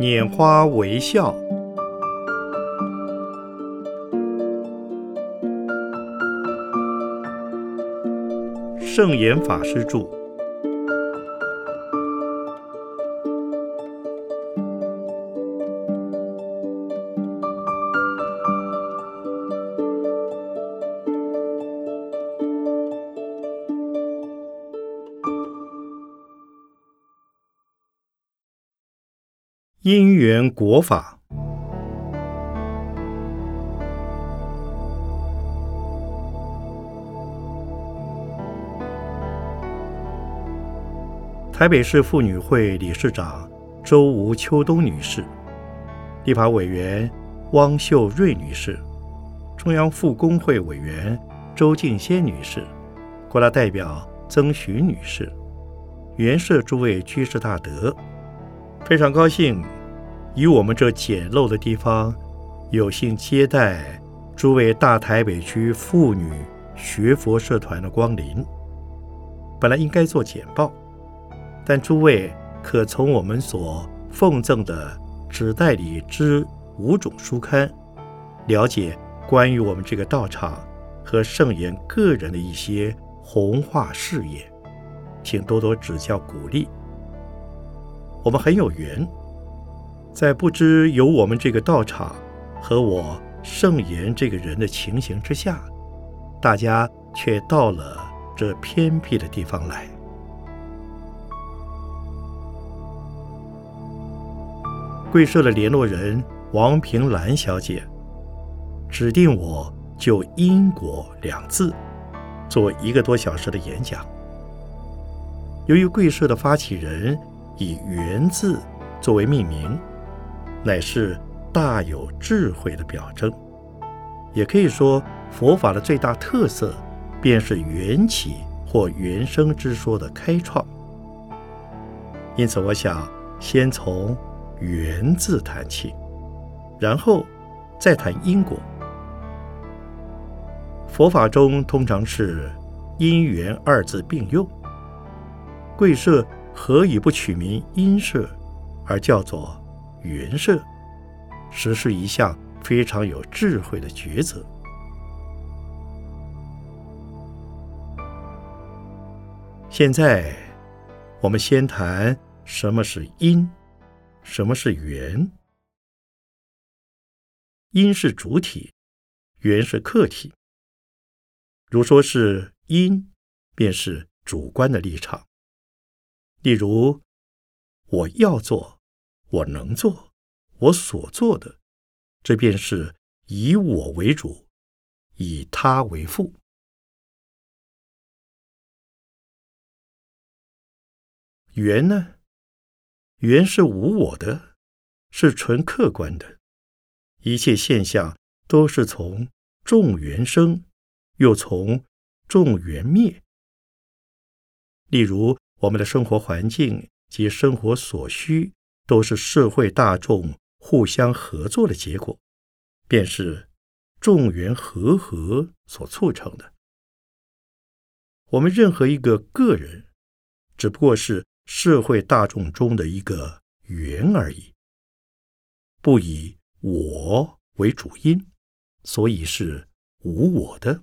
拈花微笑。圣严法师著。因缘国法，台北市妇女会理事长周吴秋冬女士，立法委员汪秀瑞女士，中央妇工会委员周静仙女士，国大代表曾徐女士，原社诸位居士大德。非常高兴，以我们这简陋的地方，有幸接待诸位大台北区妇女学佛社团的光临。本来应该做简报，但诸位可从我们所奉赠的纸袋里之五种书刊，了解关于我们这个道场和圣严个人的一些弘化事业，请多多指教鼓励。我们很有缘，在不知有我们这个道场和我圣严这个人的情形之下，大家却到了这偏僻的地方来。贵社的联络人王平兰小姐指定我就“因果”两字做一个多小时的演讲。由于贵社的发起人。以“缘”字作为命名，乃是大有智慧的表征。也可以说，佛法的最大特色，便是缘起或缘生之说的开创。因此，我想先从“缘”字谈起，然后再谈因果。佛法中通常是“因缘”二字并用。贵社。何以不取名因社，而叫做缘设？实是一项非常有智慧的抉择。现在，我们先谈什么是因，什么是缘。因是主体，缘是客体。如说是因，便是主观的立场。例如，我要做，我能做，我所做的，这便是以我为主，以他为副。缘呢？缘是无我的，是纯客观的，一切现象都是从众缘生，又从众缘灭。例如。我们的生活环境及生活所需，都是社会大众互相合作的结果，便是众缘和合所促成的。我们任何一个个人，只不过是社会大众中的一个缘而已，不以我为主因，所以是无我的。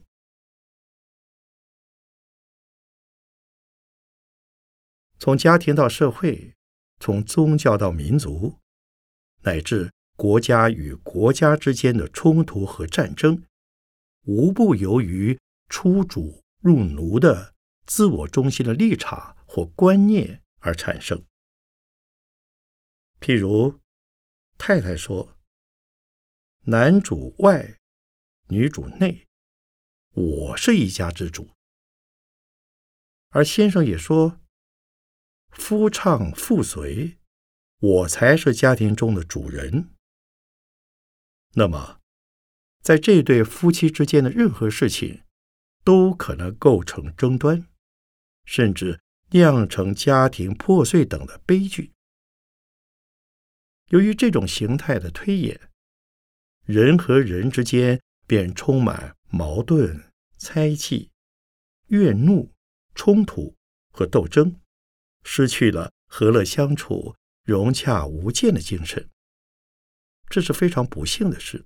从家庭到社会，从宗教到民族，乃至国家与国家之间的冲突和战争，无不由于出主入奴的自我中心的立场或观念而产生。譬如，太太说：“男主外，女主内，我是一家之主。”而先生也说。夫唱妇随，我才是家庭中的主人。那么，在这对夫妻之间的任何事情，都可能构成争端，甚至酿成家庭破碎等的悲剧。由于这种形态的推演，人和人之间便充满矛盾、猜忌、怨怒、冲突和斗争。失去了和乐相处、融洽无间的精神。这是非常不幸的事。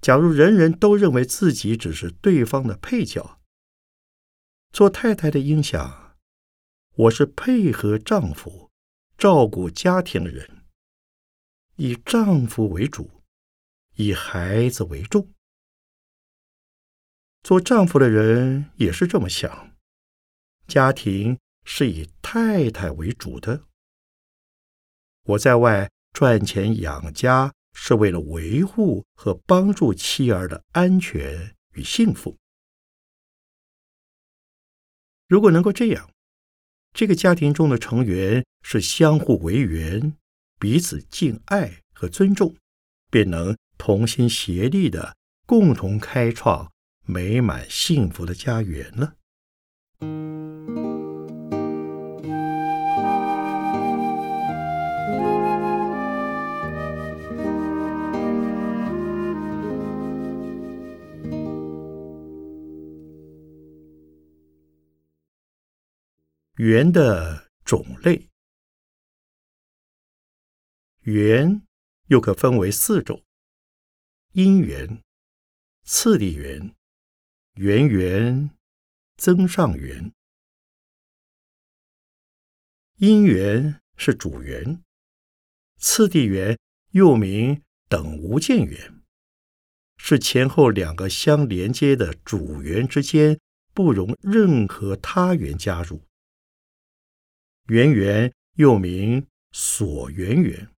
假如人人都认为自己只是对方的配角，做太太的应想，我是配合丈夫照顾家庭的人，以丈夫为主，以孩子为重。做丈夫的人也是这么想，家庭是以太太为主的。我在外赚钱养家。是为了维护和帮助妻儿的安全与幸福。如果能够这样，这个家庭中的成员是相互为援、彼此敬爱和尊重，便能同心协力的共同开创美满幸福的家园了。缘的种类，缘又可分为四种：因缘、次第缘、圆圆、增上缘。因缘是主缘，次第缘又名等无间缘，是前后两个相连接的主缘之间，不容任何他缘加入。圆圆又名所缘圆，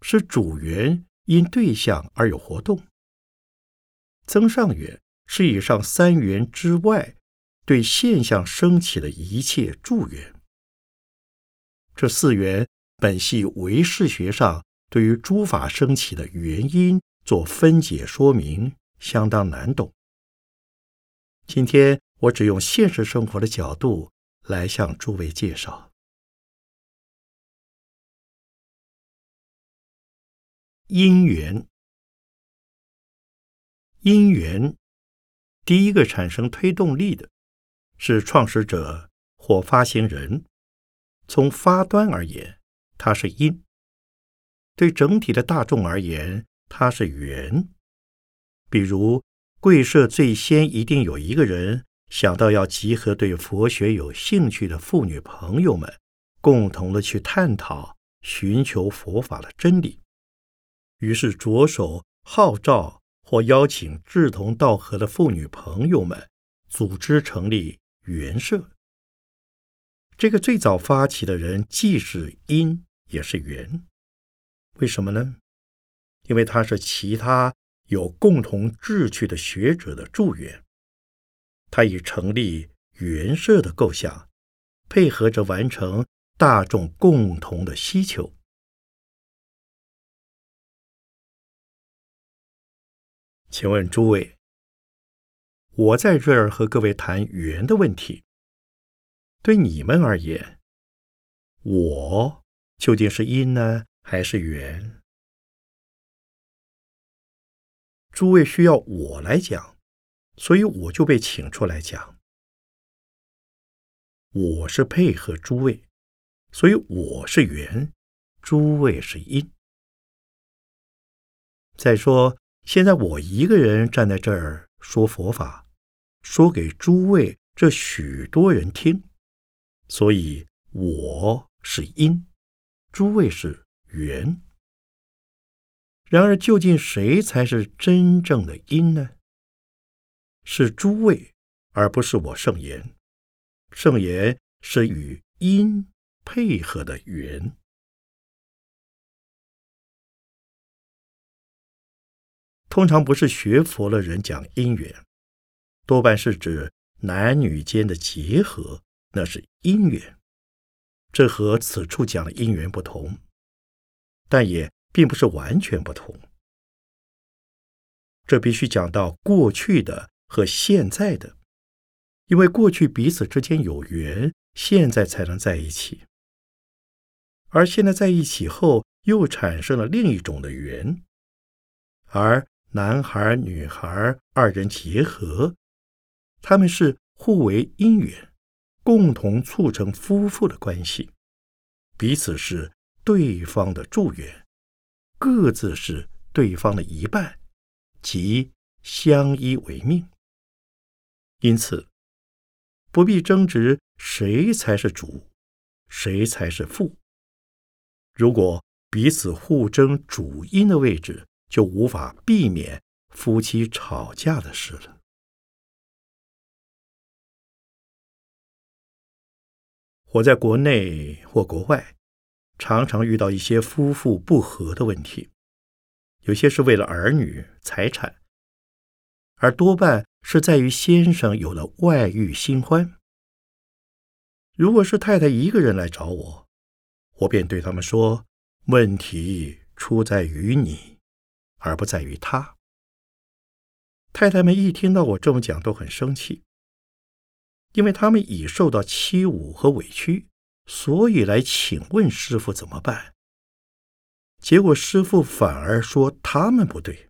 是主缘因对象而有活动。增上缘是以上三缘之外对现象升起的一切助缘。这四缘本系唯识学上对于诸法升起的原因做分解说明，相当难懂。今天我只用现实生活的角度。来向诸位介绍因缘。因缘第一个产生推动力的是创始者或发行人。从发端而言，它是因；对整体的大众而言，它是缘。比如贵社最先一定有一个人。想到要集合对佛学有兴趣的妇女朋友们，共同的去探讨、寻求佛法的真理，于是着手号召或邀请志同道合的妇女朋友们组织成立圆社。这个最早发起的人既是因也是缘，为什么呢？因为他是其他有共同志趣的学者的助缘。他以成立原社的构想，配合着完成大众共同的需求。请问诸位，我在这儿和各位谈缘的问题，对你们而言，我究竟是因呢，还是缘？诸位需要我来讲。所以我就被请出来讲，我是配合诸位，所以我是缘，诸位是因。再说，现在我一个人站在这儿说佛法，说给诸位这许多人听，所以我是因，诸位是缘。然而，究竟谁才是真正的因呢？是诸位，而不是我圣言。圣言是与因配合的缘。通常不是学佛的人讲因缘，多半是指男女间的结合，那是因缘。这和此处讲的因缘不同，但也并不是完全不同。这必须讲到过去的。和现在的，因为过去彼此之间有缘，现在才能在一起；而现在在一起后，又产生了另一种的缘，而男孩、女孩二人结合，他们是互为因缘，共同促成夫妇的关系，彼此是对方的助缘，各自是对方的一半，即相依为命。因此，不必争执谁才是主，谁才是副。如果彼此互争主因的位置，就无法避免夫妻吵架的事了。我在国内或国外，常常遇到一些夫妇不和的问题，有些是为了儿女、财产，而多半。是在于先生有了外遇新欢。如果是太太一个人来找我，我便对他们说：问题出在于你，而不在于他。太太们一听到我这么讲，都很生气，因为他们已受到欺侮和委屈，所以来请问师傅怎么办。结果师傅反而说他们不对。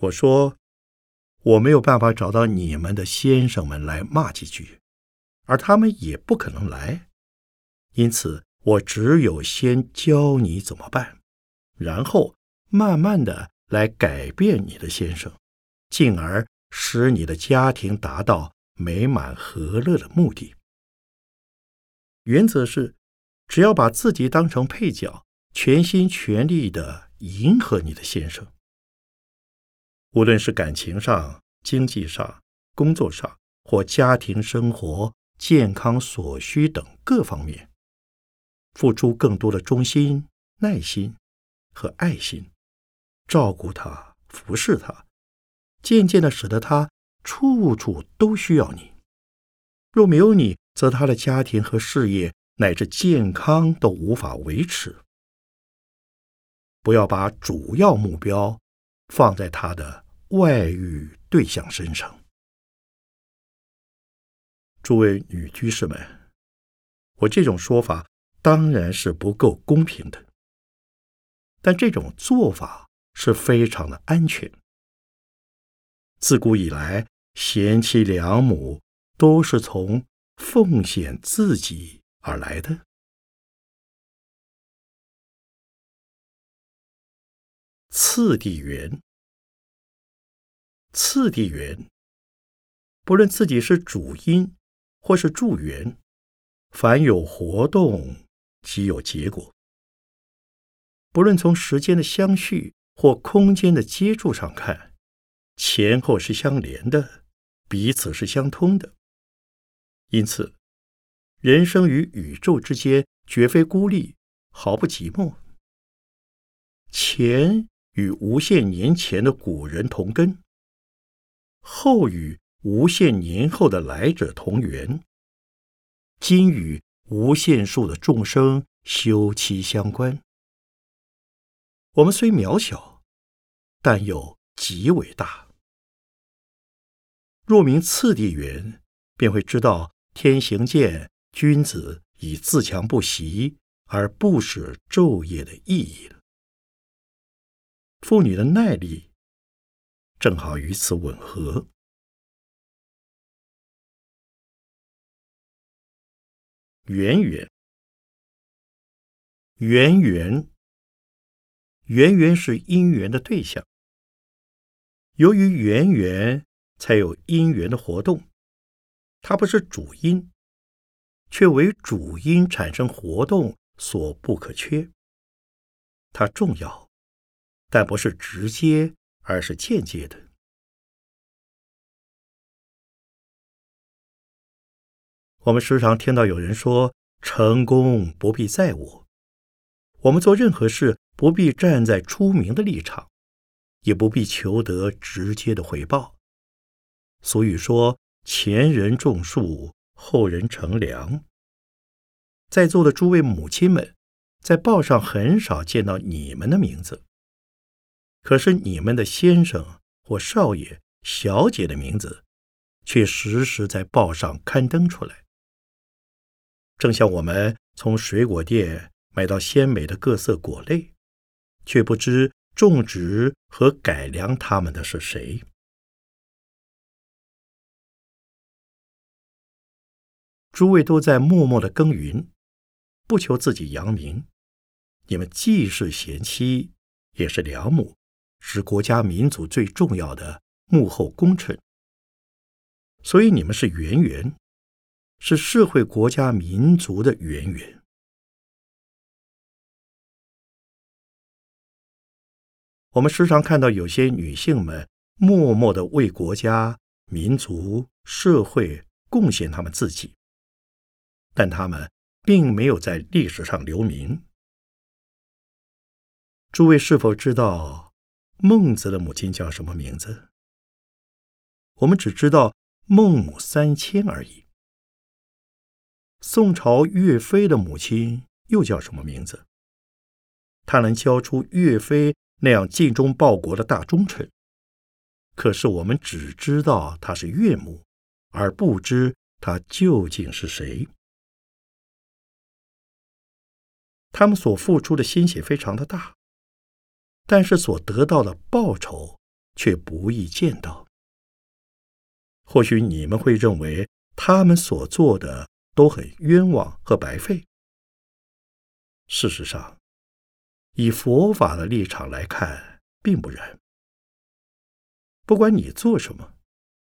我说。我没有办法找到你们的先生们来骂几句，而他们也不可能来，因此我只有先教你怎么办，然后慢慢的来改变你的先生，进而使你的家庭达到美满和乐的目的。原则是，只要把自己当成配角，全心全力的迎合你的先生。无论是感情上、经济上、工作上或家庭生活、健康所需等各方面，付出更多的忠心、耐心和爱心，照顾他、服侍他，渐渐的使得他处处都需要你。若没有你，则他的家庭和事业乃至健康都无法维持。不要把主要目标放在他的。外遇对象身上，诸位女居士们，我这种说法当然是不够公平的，但这种做法是非常的安全。自古以来，贤妻良母都是从奉献自己而来的。次第缘。次第缘，不论自己是主因或是助缘，凡有活动即有结果。不论从时间的相续或空间的接触上看，前后是相连的，彼此是相通的。因此，人生与宇宙之间绝非孤立，毫不寂寞。前与无限年前的古人同根。后与无限年后的来者同源，今与无限数的众生休戚相关。我们虽渺小，但又极伟大。若明次第缘，便会知道天行健，君子以自强不息而不舍昼夜的意义了。妇女的耐力。正好与此吻合。圆圆，圆圆，圆圆是因缘的对象。由于圆圆，才有因缘的活动。它不是主因，却为主因产生活动所不可缺。它重要，但不是直接。而是间接的。我们时常听到有人说：“成功不必在我。”我们做任何事不必站在出名的立场，也不必求得直接的回报。所以说：“前人种树，后人乘凉。”在座的诸位母亲们，在报上很少见到你们的名字。可是你们的先生或少爷、小姐的名字，却时时在报上刊登出来。正像我们从水果店买到鲜美的各色果类，却不知种植和改良它们的是谁。诸位都在默默的耕耘，不求自己扬名。你们既是贤妻，也是良母，是国家民族最重要的幕后功臣。所以你们是圆圆，是社会、国家、民族的圆圆。我们时常看到有些女性们默默的为国家、民族、社会贡献她们自己，但她们并没有在历史上留名。诸位是否知道孟子的母亲叫什么名字？我们只知道孟母三迁而已。宋朝岳飞的母亲又叫什么名字？他能教出岳飞那样尽忠报国的大忠臣，可是我们只知道他是岳母，而不知他究竟是谁。他们所付出的心血非常的大。但是所得到的报酬却不易见到。或许你们会认为他们所做的都很冤枉和白费。事实上，以佛法的立场来看，并不然。不管你做什么，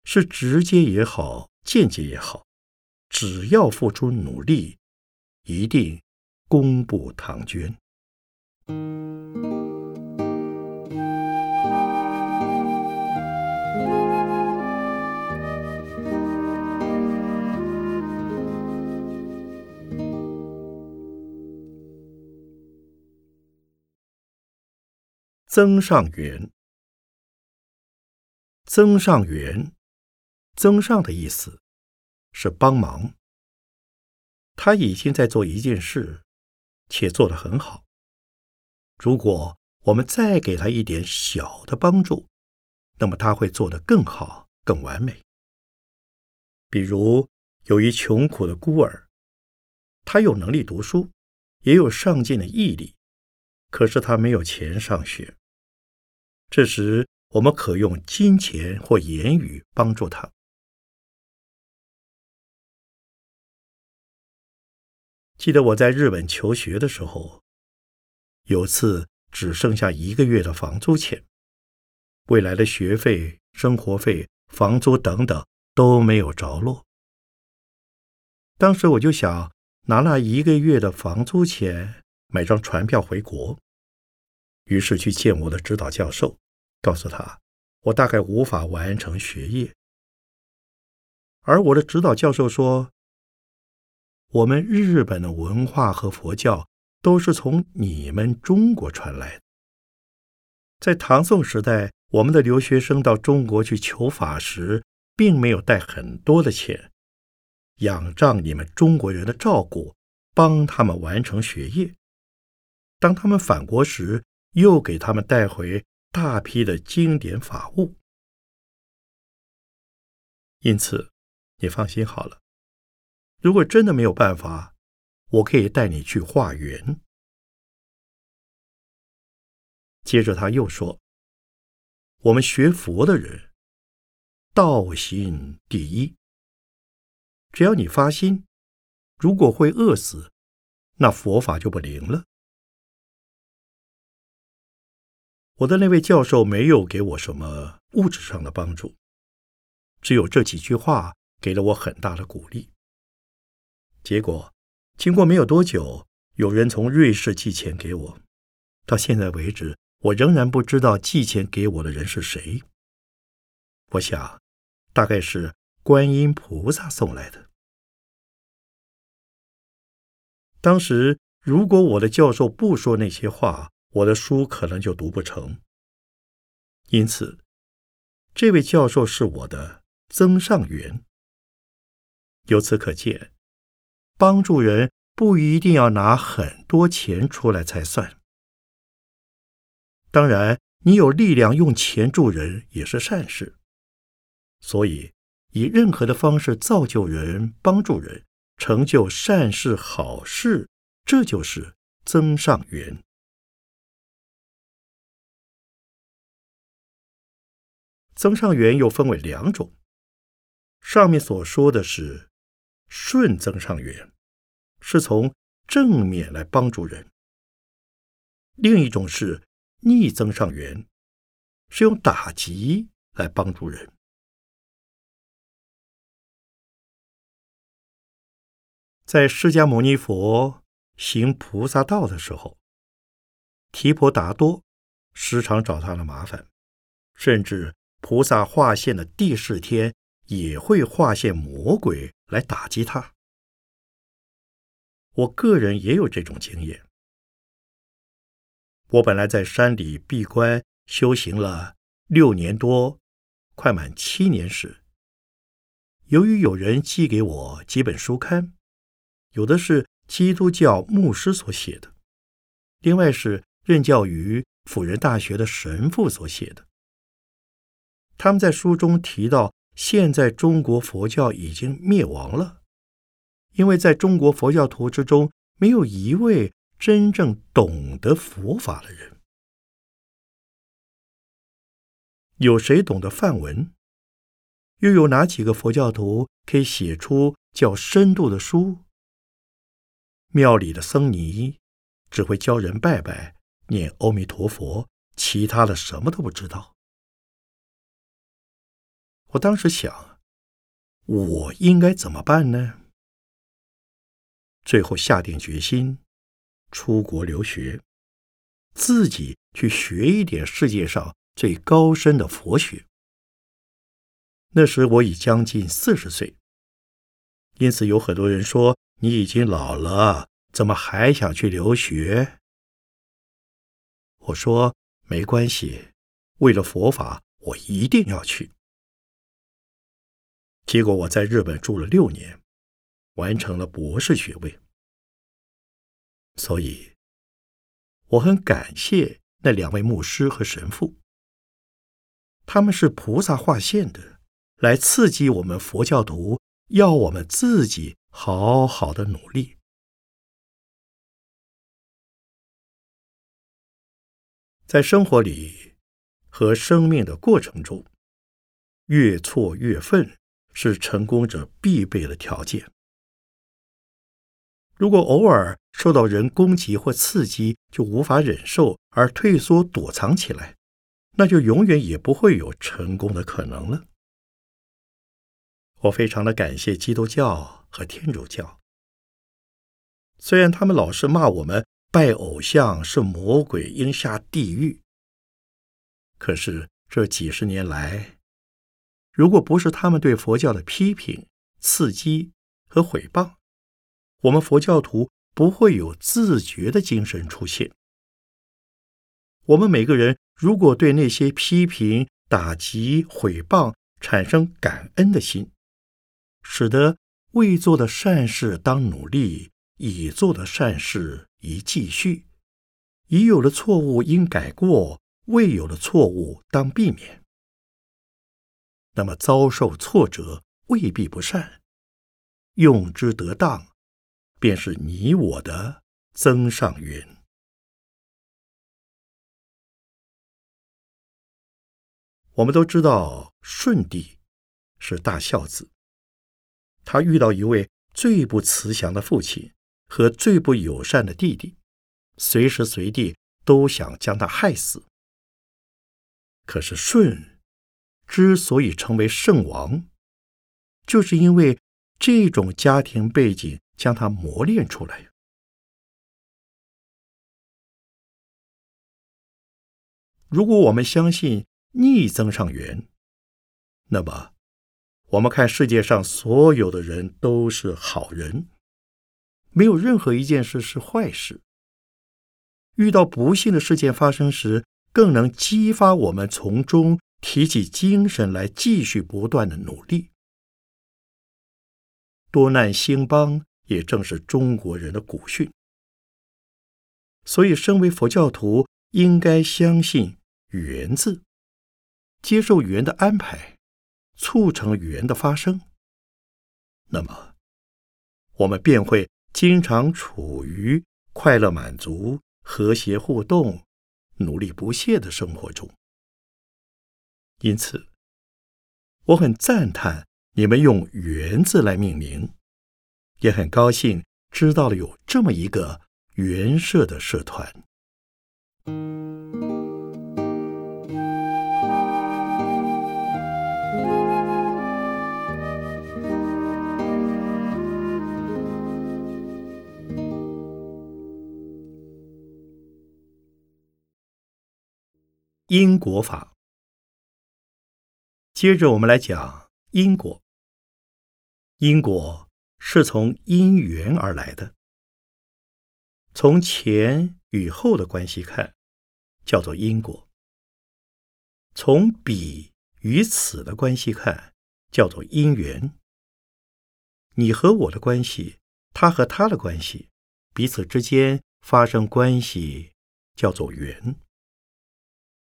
是直接也好，间接也好，只要付出努力，一定功不唐捐。增上缘，增上缘，增上的意思是帮忙。他已经在做一件事，且做得很好。如果我们再给他一点小的帮助，那么他会做得更好、更完美。比如有一穷苦的孤儿，他有能力读书，也有上进的毅力，可是他没有钱上学。这时，我们可用金钱或言语帮助他。记得我在日本求学的时候，有次只剩下一个月的房租钱，未来的学费、生活费、房租等等都没有着落。当时我就想拿那一个月的房租钱买张船票回国。于是去见我的指导教授，告诉他我大概无法完成学业。而我的指导教授说：“我们日本的文化和佛教都是从你们中国传来的。在唐宋时代，我们的留学生到中国去求法时，并没有带很多的钱，仰仗你们中国人的照顾，帮他们完成学业。当他们返国时，又给他们带回大批的经典法物，因此你放心好了。如果真的没有办法，我可以带你去化缘。接着他又说：“我们学佛的人，道心第一。只要你发心，如果会饿死，那佛法就不灵了。”我的那位教授没有给我什么物质上的帮助，只有这几句话给了我很大的鼓励。结果，经过没有多久，有人从瑞士寄钱给我。到现在为止，我仍然不知道寄钱给我的人是谁。我想，大概是观音菩萨送来的。当时，如果我的教授不说那些话，我的书可能就读不成，因此，这位教授是我的增上缘。由此可见，帮助人不一定要拿很多钱出来才算。当然，你有力量用钱助人也是善事。所以，以任何的方式造就人、帮助人、成就善事好事，这就是增上缘。增上缘又分为两种，上面所说的是顺增上缘，是从正面来帮助人；另一种是逆增上缘，是用打击来帮助人。在释迦牟尼佛行菩萨道的时候，提婆达多时常找他的麻烦，甚至菩萨化现的第四天也会化现魔鬼来打击他。我个人也有这种经验。我本来在山里闭关修行了六年多，快满七年时，由于有人寄给我几本书刊，有的是基督教牧师所写的，另外是任教于辅仁大学的神父所写的。他们在书中提到，现在中国佛教已经灭亡了。因为在中国佛教徒之中，没有一位真正懂得佛法的人。有谁懂得梵文？又有哪几个佛教徒可以写出较深度的书？庙里的僧尼只会教人拜拜、念阿弥陀佛，其他的什么都不知道。我当时想，我应该怎么办呢？最后下定决心出国留学，自己去学一点世界上最高深的佛学。那时我已将近四十岁，因此有很多人说：“你已经老了，怎么还想去留学？”我说：“没关系，为了佛法，我一定要去。”结果我在日本住了六年。完成了博士学位，所以我很感谢那两位牧师和神父，他们是菩萨化现的，来刺激我们佛教徒，要我们自己好好的努力，在生活里和生命的过程中，越挫越奋是成功者必备的条件。如果偶尔受到人攻击或刺激就无法忍受而退缩躲藏起来，那就永远也不会有成功的可能了。我非常的感谢基督教和天主教，虽然他们老是骂我们拜偶像是魔鬼应下地狱，可是这几十年来，如果不是他们对佛教的批评、刺激和毁谤，我们佛教徒不会有自觉的精神出现。我们每个人如果对那些批评、打击、毁谤产生感恩的心，使得未做的善事当努力，已做的善事宜继续，已有的错误应改过，未有的错误当避免。那么遭受挫折未必不善，用之得当。便是你我的增上缘。我们都知道，舜帝是大孝子，他遇到一位最不慈祥的父亲和最不友善的弟弟，随时随地都想将他害死。可是舜之所以成为圣王，就是因为这种家庭背景。将他磨练出来。如果我们相信逆增上缘，那么我们看世界上所有的人都是好人，没有任何一件事是坏事。遇到不幸的事件发生时，更能激发我们从中提起精神来，继续不断的努力。多难兴邦。也正是中国人的古训，所以身为佛教徒，应该相信缘字，接受缘的安排，促成缘的发生。那么，我们便会经常处于快乐、满足、和谐互动、努力不懈的生活中。因此，我很赞叹你们用“缘”字来命名。也很高兴知道了有这么一个原社的社团。因果法。接着，我们来讲因果。因果是从因缘而来的，从前与后的关系看，叫做因果；从彼与此的关系看，叫做因缘。你和我的关系，他和他的关系，彼此之间发生关系，叫做缘。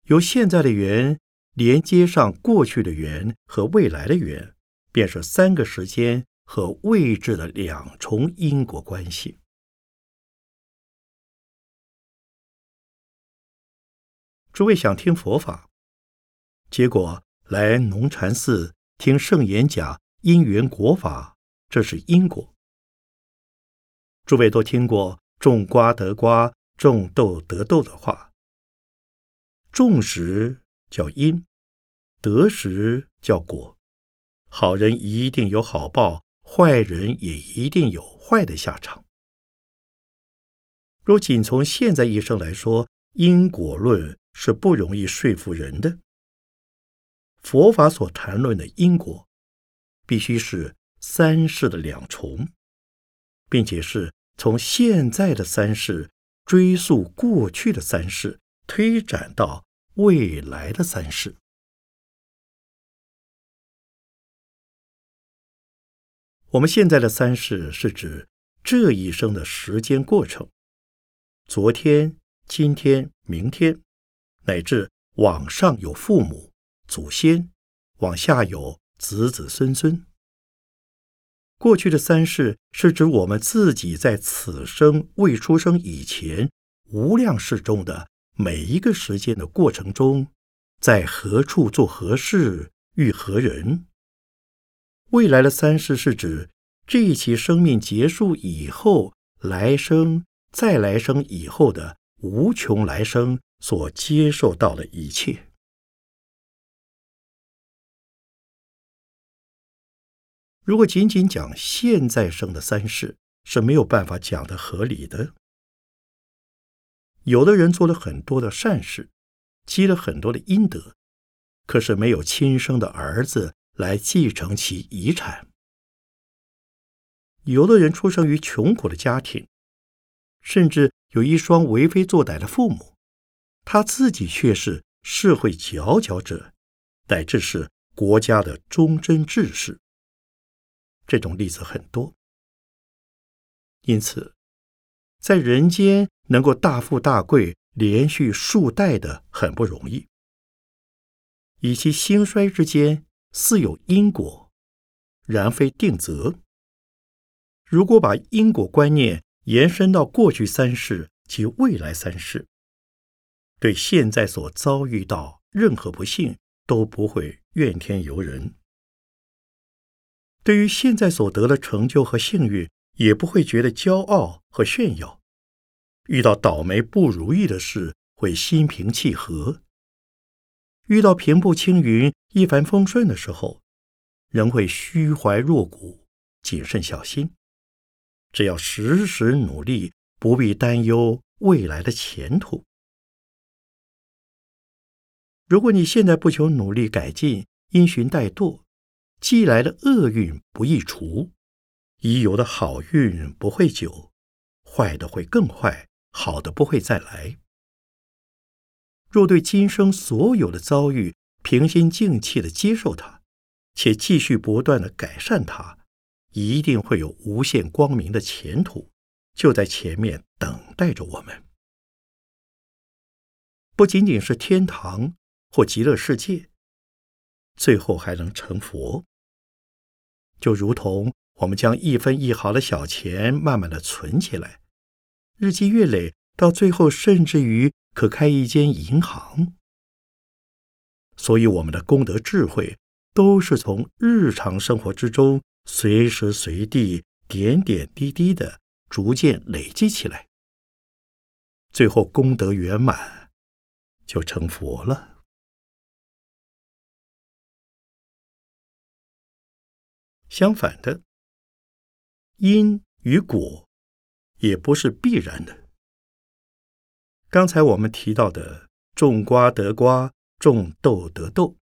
由现在的缘连接上过去的缘和未来的缘，便是三个时间和位置的两重因果关系。诸位想听佛法，结果来农禅寺听圣严讲因缘果法，这是因果。诸位都听过“种瓜得瓜，种豆得豆”的话。种时叫因，得时叫果。好人一定有好报，坏人也一定有坏的下场。若仅从现在一生来说，因果论是不容易说服人的。佛法所谈论的因果，必须是三世的两重，并且是从现在的三世追溯过去的三世，推展到。未来的三世，我们现在的三世是指这一生的时间过程：昨天、今天、明天，乃至往上有父母、祖先，往下有子子孙孙。过去的三世是指我们自己在此生未出生以前无量世中的。每一个时间的过程中，在何处做何事，遇何人？未来的三世是指这一期生命结束以后，来生、再来生以后的无穷来生所接受到的一切。如果仅仅讲现在生的三世，是没有办法讲的合理的。有的人做了很多的善事，积了很多的阴德，可是没有亲生的儿子来继承其遗产。有的人出生于穷苦的家庭，甚至有一双为非作歹的父母，他自己却是社会佼佼者，乃至是国家的忠贞志士。这种例子很多，因此。在人间能够大富大贵，连续数代的很不容易。以其兴衰之间，似有因果，然非定则。如果把因果观念延伸到过去三世及未来三世，对现在所遭遇到任何不幸都不会怨天尤人；对于现在所得的成就和幸运，也不会觉得骄傲和炫耀。遇到倒霉不如意的事，会心平气和；遇到平步青云、一帆风顺的时候，人会虚怀若谷、谨慎小心。只要时时努力，不必担忧未来的前途。如果你现在不求努力改进，因循怠惰，积来的厄运不易除，已有的好运不会久，坏的会更坏。好的不会再来。若对今生所有的遭遇平心静气的接受它，且继续不断的改善它，一定会有无限光明的前途就在前面等待着我们。不仅仅是天堂或极乐世界，最后还能成佛。就如同我们将一分一毫的小钱慢慢的存起来。日积月累，到最后甚至于可开一间银行。所以，我们的功德智慧都是从日常生活之中随时随地点点滴滴的逐渐累积起来，最后功德圆满，就成佛了。相反的，因与果也不是必然的。刚才我们提到的种瓜得瓜，种豆得豆，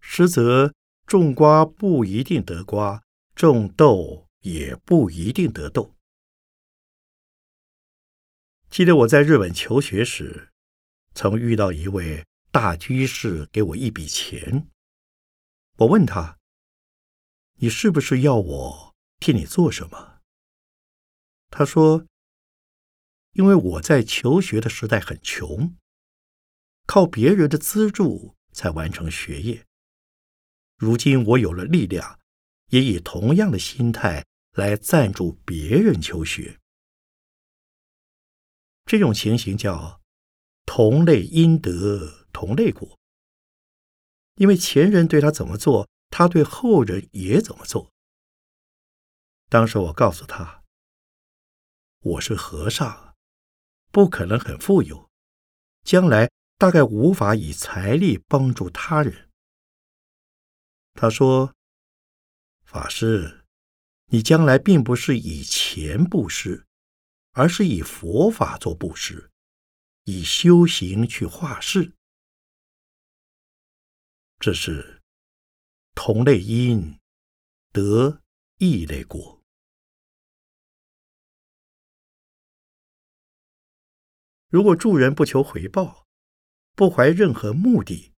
实则种瓜不一定得瓜，种豆也不一定得豆。记得我在日本求学时，曾遇到一位大居士给我一笔钱，我问他。你是不是要我替你做什么？他说：“因为我在求学的时代很穷，靠别人的资助才完成学业。如今我有了力量，也以同样的心态来赞助别人求学。这种情形叫同类因得同类果，因为前人对他怎么做。”他对后人也怎么做？当时我告诉他：“我是和尚，不可能很富有，将来大概无法以财力帮助他人。”他说：“法师，你将来并不是以钱布施，而是以佛法做布施，以修行去化世。”这是。同类因得异类果。如果助人不求回报，不怀任何目的，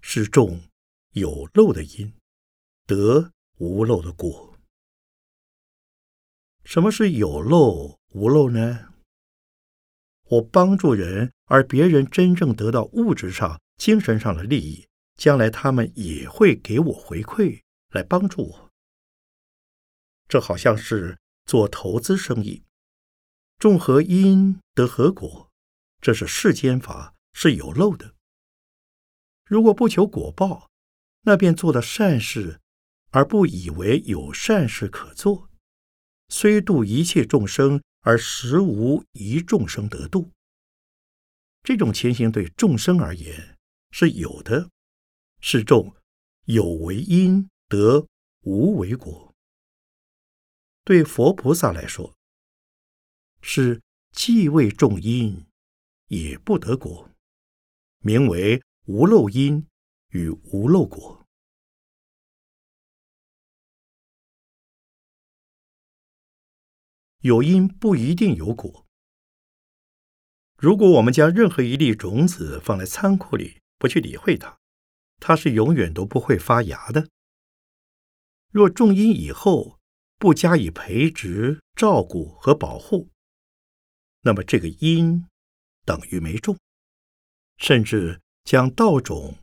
是种有漏的因，得无漏的果。什么是有漏无漏呢？我帮助人，而别人真正得到物质上、精神上的利益。将来他们也会给我回馈来帮助我，这好像是做投资生意，种何因得何果，这是世间法，是有漏的。如果不求果报，那便做了善事，而不以为有善事可做，虽度一切众生，而实无一众生得度。这种情形对众生而言是有的。是众有为因得无为果，对佛菩萨来说，是既为种因也不得果，名为无漏因与无漏果。有因不一定有果。如果我们将任何一粒种子放在仓库里，不去理会它。它是永远都不会发芽的。若种因以后不加以培植、照顾和保护，那么这个因等于没种，甚至将稻种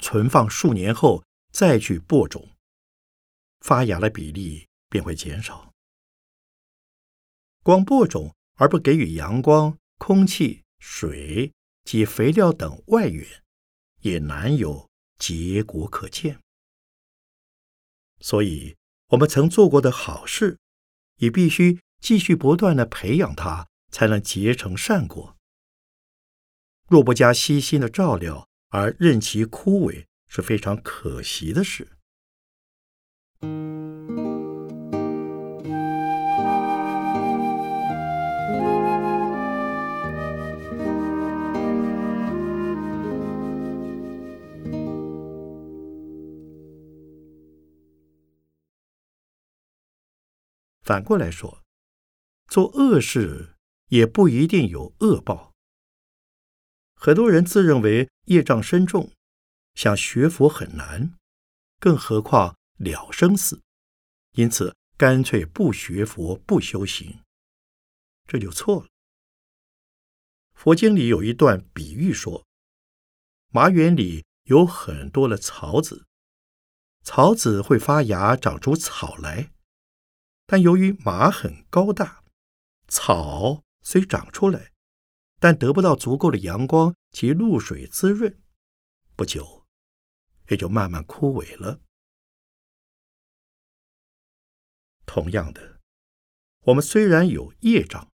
存放数年后再去播种，发芽的比例便会减少。光播种而不给予阳光、空气、水及肥料等外援，也难有。结果可见，所以我们曾做过的好事，也必须继续不断的培养它，才能结成善果。若不加悉心的照料，而任其枯萎，是非常可惜的事。反过来说，做恶事也不一定有恶报。很多人自认为业障深重，想学佛很难，更何况了生死，因此干脆不学佛、不修行，这就错了。佛经里有一段比喻说，麻园里有很多的草籽，草籽会发芽，长出草来。但由于麻很高大，草虽长出来，但得不到足够的阳光及露水滋润，不久也就慢慢枯萎了。同样的，我们虽然有业障，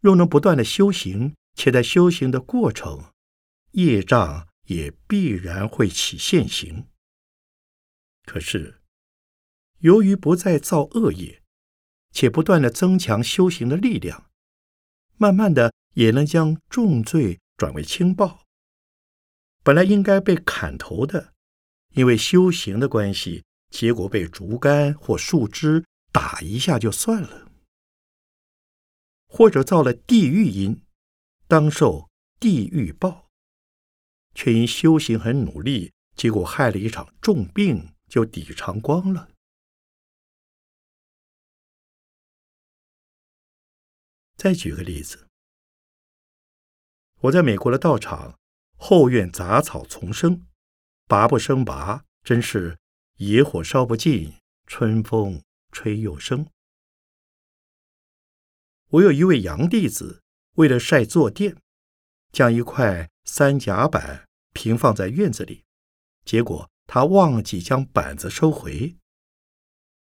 若能不断的修行，且在修行的过程，业障也必然会起现行。可是，由于不再造恶业，且不断的增强修行的力量，慢慢的也能将重罪转为轻报。本来应该被砍头的，因为修行的关系，结果被竹竿或树枝打一下就算了；或者造了地狱因，当受地狱报，却因修行很努力，结果害了一场重病。就抵偿光了。再举个例子，我在美国的道场后院杂草丛生，拔不生拔，真是野火烧不尽，春风吹又生。我有一位洋弟子，为了晒坐垫，将一块三甲板平放在院子里，结果。他忘记将板子收回，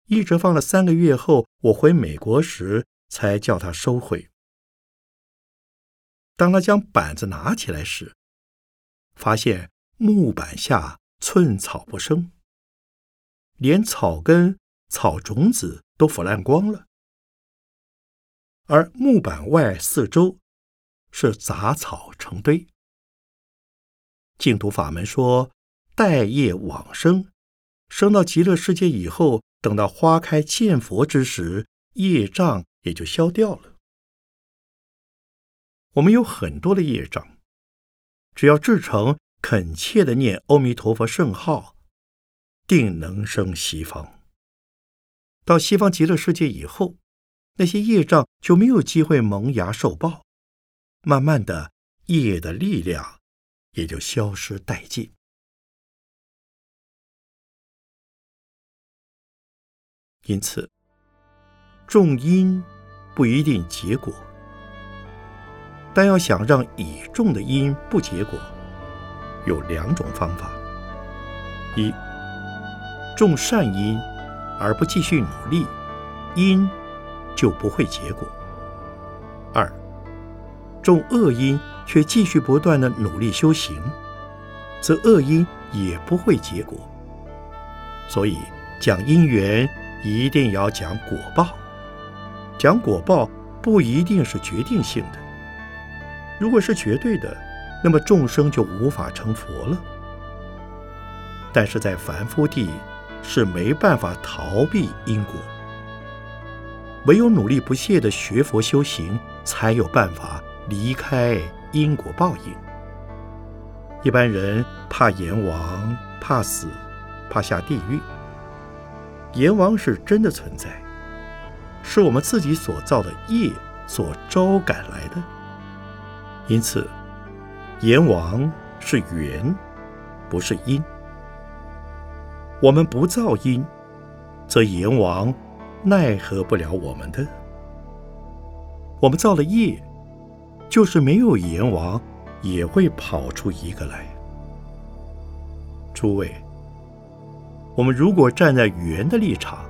一直放了三个月后，我回美国时才叫他收回。当他将板子拿起来时，发现木板下寸草不生，连草根、草种子都腐烂光了，而木板外四周是杂草成堆。净土法门说。待业往生，生到极乐世界以后，等到花开见佛之时，业障也就消掉了。我们有很多的业障，只要至诚恳切的念阿弥陀佛圣号，定能生西方。到西方极乐世界以后，那些业障就没有机会萌芽受报，慢慢的业的力量也就消失殆尽。因此，种因不一定结果，但要想让已种的因不结果，有两种方法：一，种善因而不继续努力，因就不会结果；二，种恶因却继续不断的努力修行，则恶因也不会结果。所以讲因缘。一定要讲果报，讲果报不一定是决定性的。如果是绝对的，那么众生就无法成佛了。但是在凡夫地是没办法逃避因果，唯有努力不懈的学佛修行，才有办法离开因果报应。一般人怕阎王，怕死，怕下地狱。阎王是真的存在，是我们自己所造的业所招赶来的。因此，阎王是缘，不是因。我们不造因，则阎王奈何不了我们的。我们造了业，就是没有阎王，也会跑出一个来。诸位。我们如果站在缘的立场，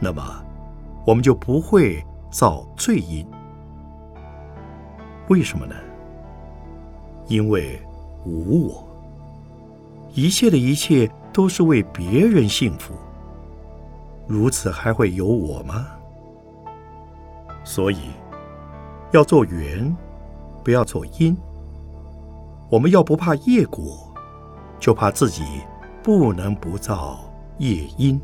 那么我们就不会造罪因。为什么呢？因为无我，一切的一切都是为别人幸福，如此还会有我吗？所以要做缘，不要做因。我们要不怕业果，就怕自己。不能不造业因。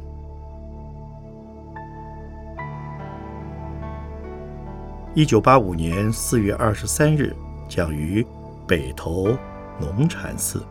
一九八五年四月二十三日，讲于北投农禅寺。